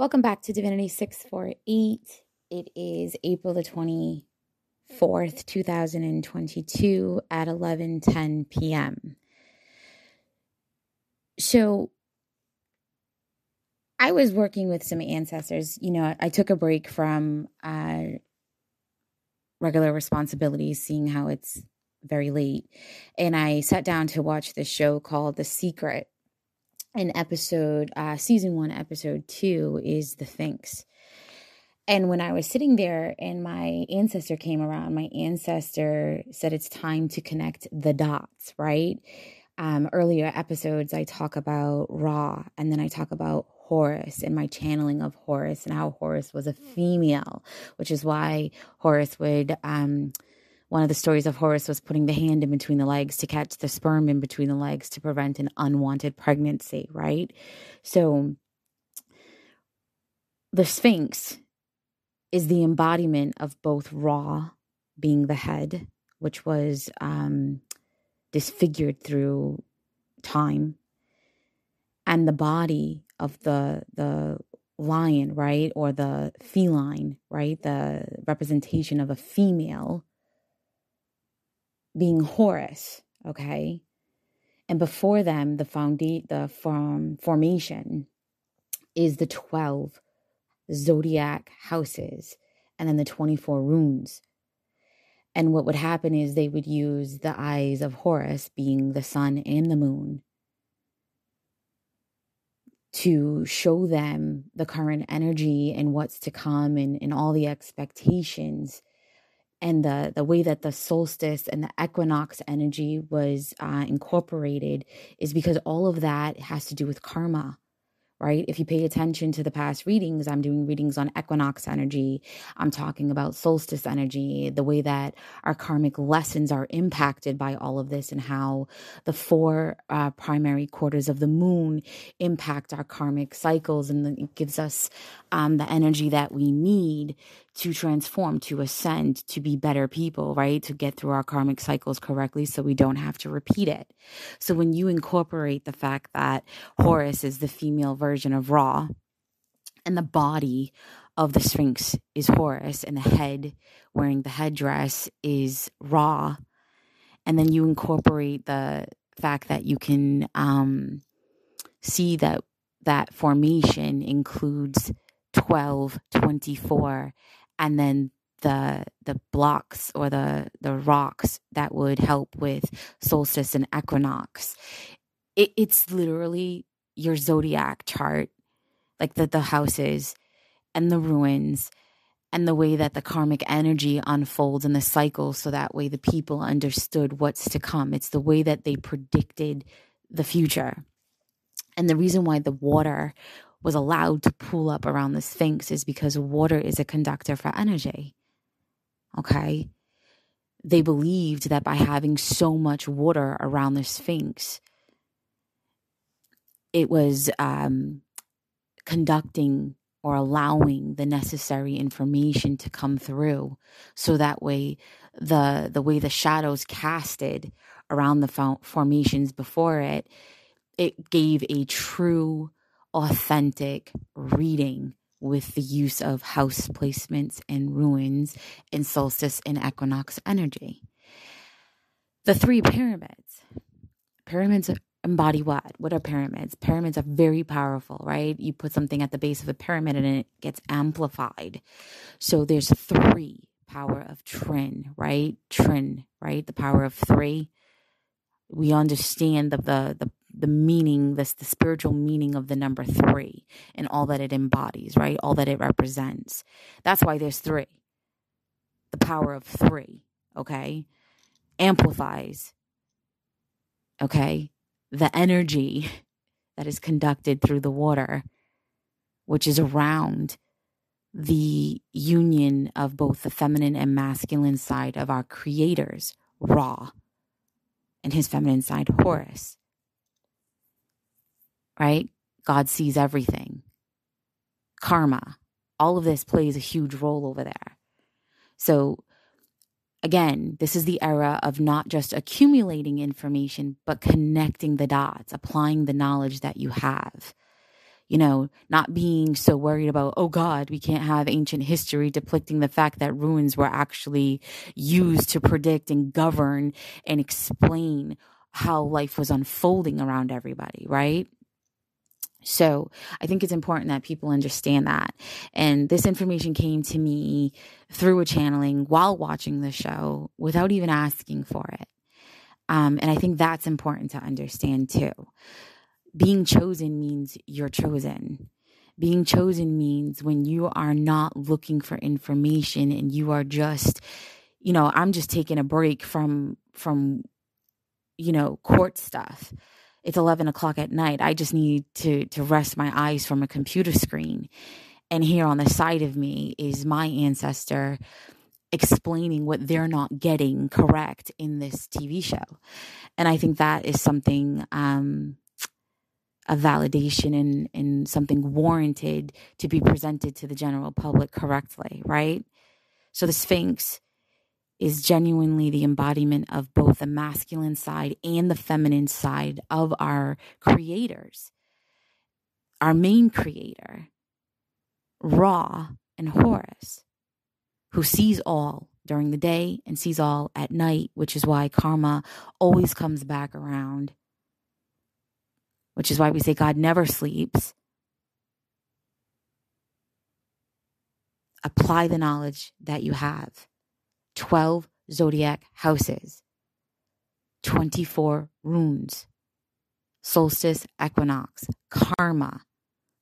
Welcome back to Divinity 648. It is April the 24th, 2022 at 11:10 p.m. So I was working with some ancestors. You know, I took a break from uh, regular responsibilities, seeing how it's very late, and I sat down to watch this show called The Secret in episode uh season one episode two is the Sphinx. And when I was sitting there and my ancestor came around, my ancestor said it's time to connect the dots, right? Um, earlier episodes, I talk about Ra and then I talk about Horus and my channeling of Horus and how Horus was a female, which is why Horus would um, one of the stories of Horus was putting the hand in between the legs to catch the sperm in between the legs to prevent an unwanted pregnancy, right? So the Sphinx is the embodiment of both Ra being the head, which was um, disfigured through time, and the body of the the lion, right, or the feline, right, the representation of a female being Horus, okay? And before them, the founda- the form, formation is the 12 zodiac houses and then the 24 runes. And what would happen is they would use the eyes of Horus, being the sun and the moon, to show them the current energy and what's to come and, and all the expectations and the the way that the solstice and the equinox energy was uh, incorporated is because all of that has to do with karma right? If you pay attention to the past readings, I'm doing readings on equinox energy. I'm talking about solstice energy, the way that our karmic lessons are impacted by all of this, and how the four uh, primary quarters of the moon impact our karmic cycles. And it gives us um, the energy that we need to transform, to ascend, to be better people, right? To get through our karmic cycles correctly so we don't have to repeat it. So when you incorporate the fact that Horus is the female version of Ra and the body of the Sphinx is Horus and the head wearing the headdress is Ra, and then you incorporate the fact that you can um, see that that formation includes 12, 24, and then the the blocks or the the rocks that would help with solstice and equinox. It, it's literally your zodiac chart like the the houses and the runes and the way that the karmic energy unfolds in the cycle so that way the people understood what's to come. It's the way that they predicted the future. And the reason why the water was allowed to pool up around the Sphinx is because water is a conductor for energy. Okay. They believed that by having so much water around the Sphinx, it was um, conducting or allowing the necessary information to come through so that way the the way the shadows casted around the formations before it it gave a true authentic reading with the use of house placements and runes in solstice and equinox energy. The three pyramids. Pyramids embody what? What are pyramids? Pyramids are very powerful, right? You put something at the base of a pyramid and it gets amplified. So there's three power of Trin, right? Trin, right? The power of three. We understand the the the the meaning, this the spiritual meaning of the number three and all that it embodies, right? All that it represents. That's why there's three. The power of three, okay, amplifies, okay, the energy that is conducted through the water, which is around the union of both the feminine and masculine side of our creators, Ra, and his feminine side, Horus right? God sees everything. Karma, all of this plays a huge role over there. So, again, this is the era of not just accumulating information, but connecting the dots, applying the knowledge that you have. you know, not being so worried about, oh God, we can't have ancient history depicting the fact that runes were actually used to predict and govern and explain how life was unfolding around everybody, right? So I think it's important that people understand that. And this information came to me through a channeling while watching the show without even asking for it. Um, and I think that's important to understand too being chosen means you're chosen. Being chosen means when you are not looking for information and you are just, you know, I'm just taking a break from, from, you know, court stuff. It's 11 o'clock at night. I just need to, to rest my eyes from a computer screen. And here on the side of me is my ancestor explaining what they're not getting correct in this TV show. And I think that is something um, a validation and, and something warranted to be presented to the general public correctly, right? So the Sphinx is genuinely the embodiment of both the masculine side and the feminine side of our creators. Our main creator, Ra and Horus, who sees all during the day and sees all at night, which is why karma always comes back around which is why we say God never sleeps. Apply the knowledge that you have. 12 zodiac houses, 24 runes, solstice, equinox, karma,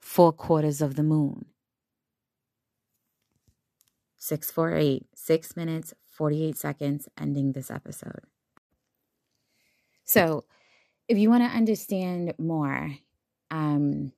four quarters of the moon. 648, six minutes, 48 seconds, ending this episode. So, if you want to understand more, um,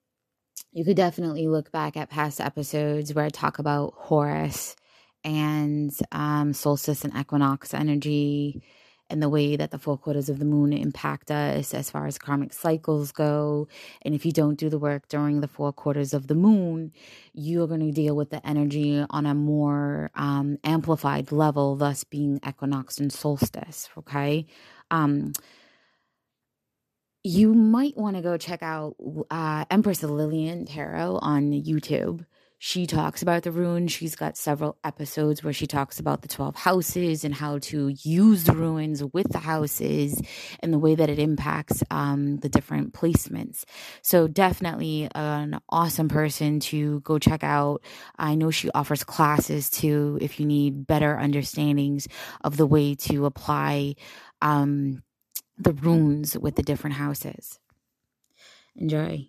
you could definitely look back at past episodes where I talk about Horus and um, solstice and equinox energy and the way that the four quarters of the moon impact us as far as karmic cycles go. And if you don't do the work during the four quarters of the moon, you're going to deal with the energy on a more um, amplified level, thus being equinox and solstice. Okay. Um, you might want to go check out uh, Empress Lillian Tarot on YouTube. She talks about the runes. She's got several episodes where she talks about the 12 houses and how to use the runes with the houses and the way that it impacts um, the different placements. So, definitely an awesome person to go check out. I know she offers classes too if you need better understandings of the way to apply. Um, the runes with the different houses. Enjoy.